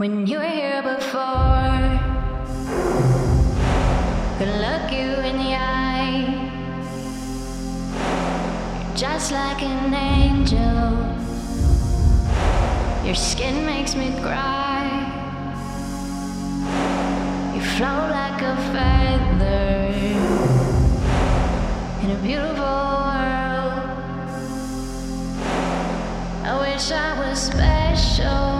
When you were here before, could look you in the eye. You're just like an angel. Your skin makes me cry. You float like a feather in a beautiful world. I wish I was special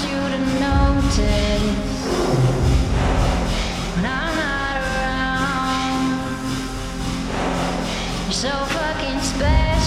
you're so fucking special.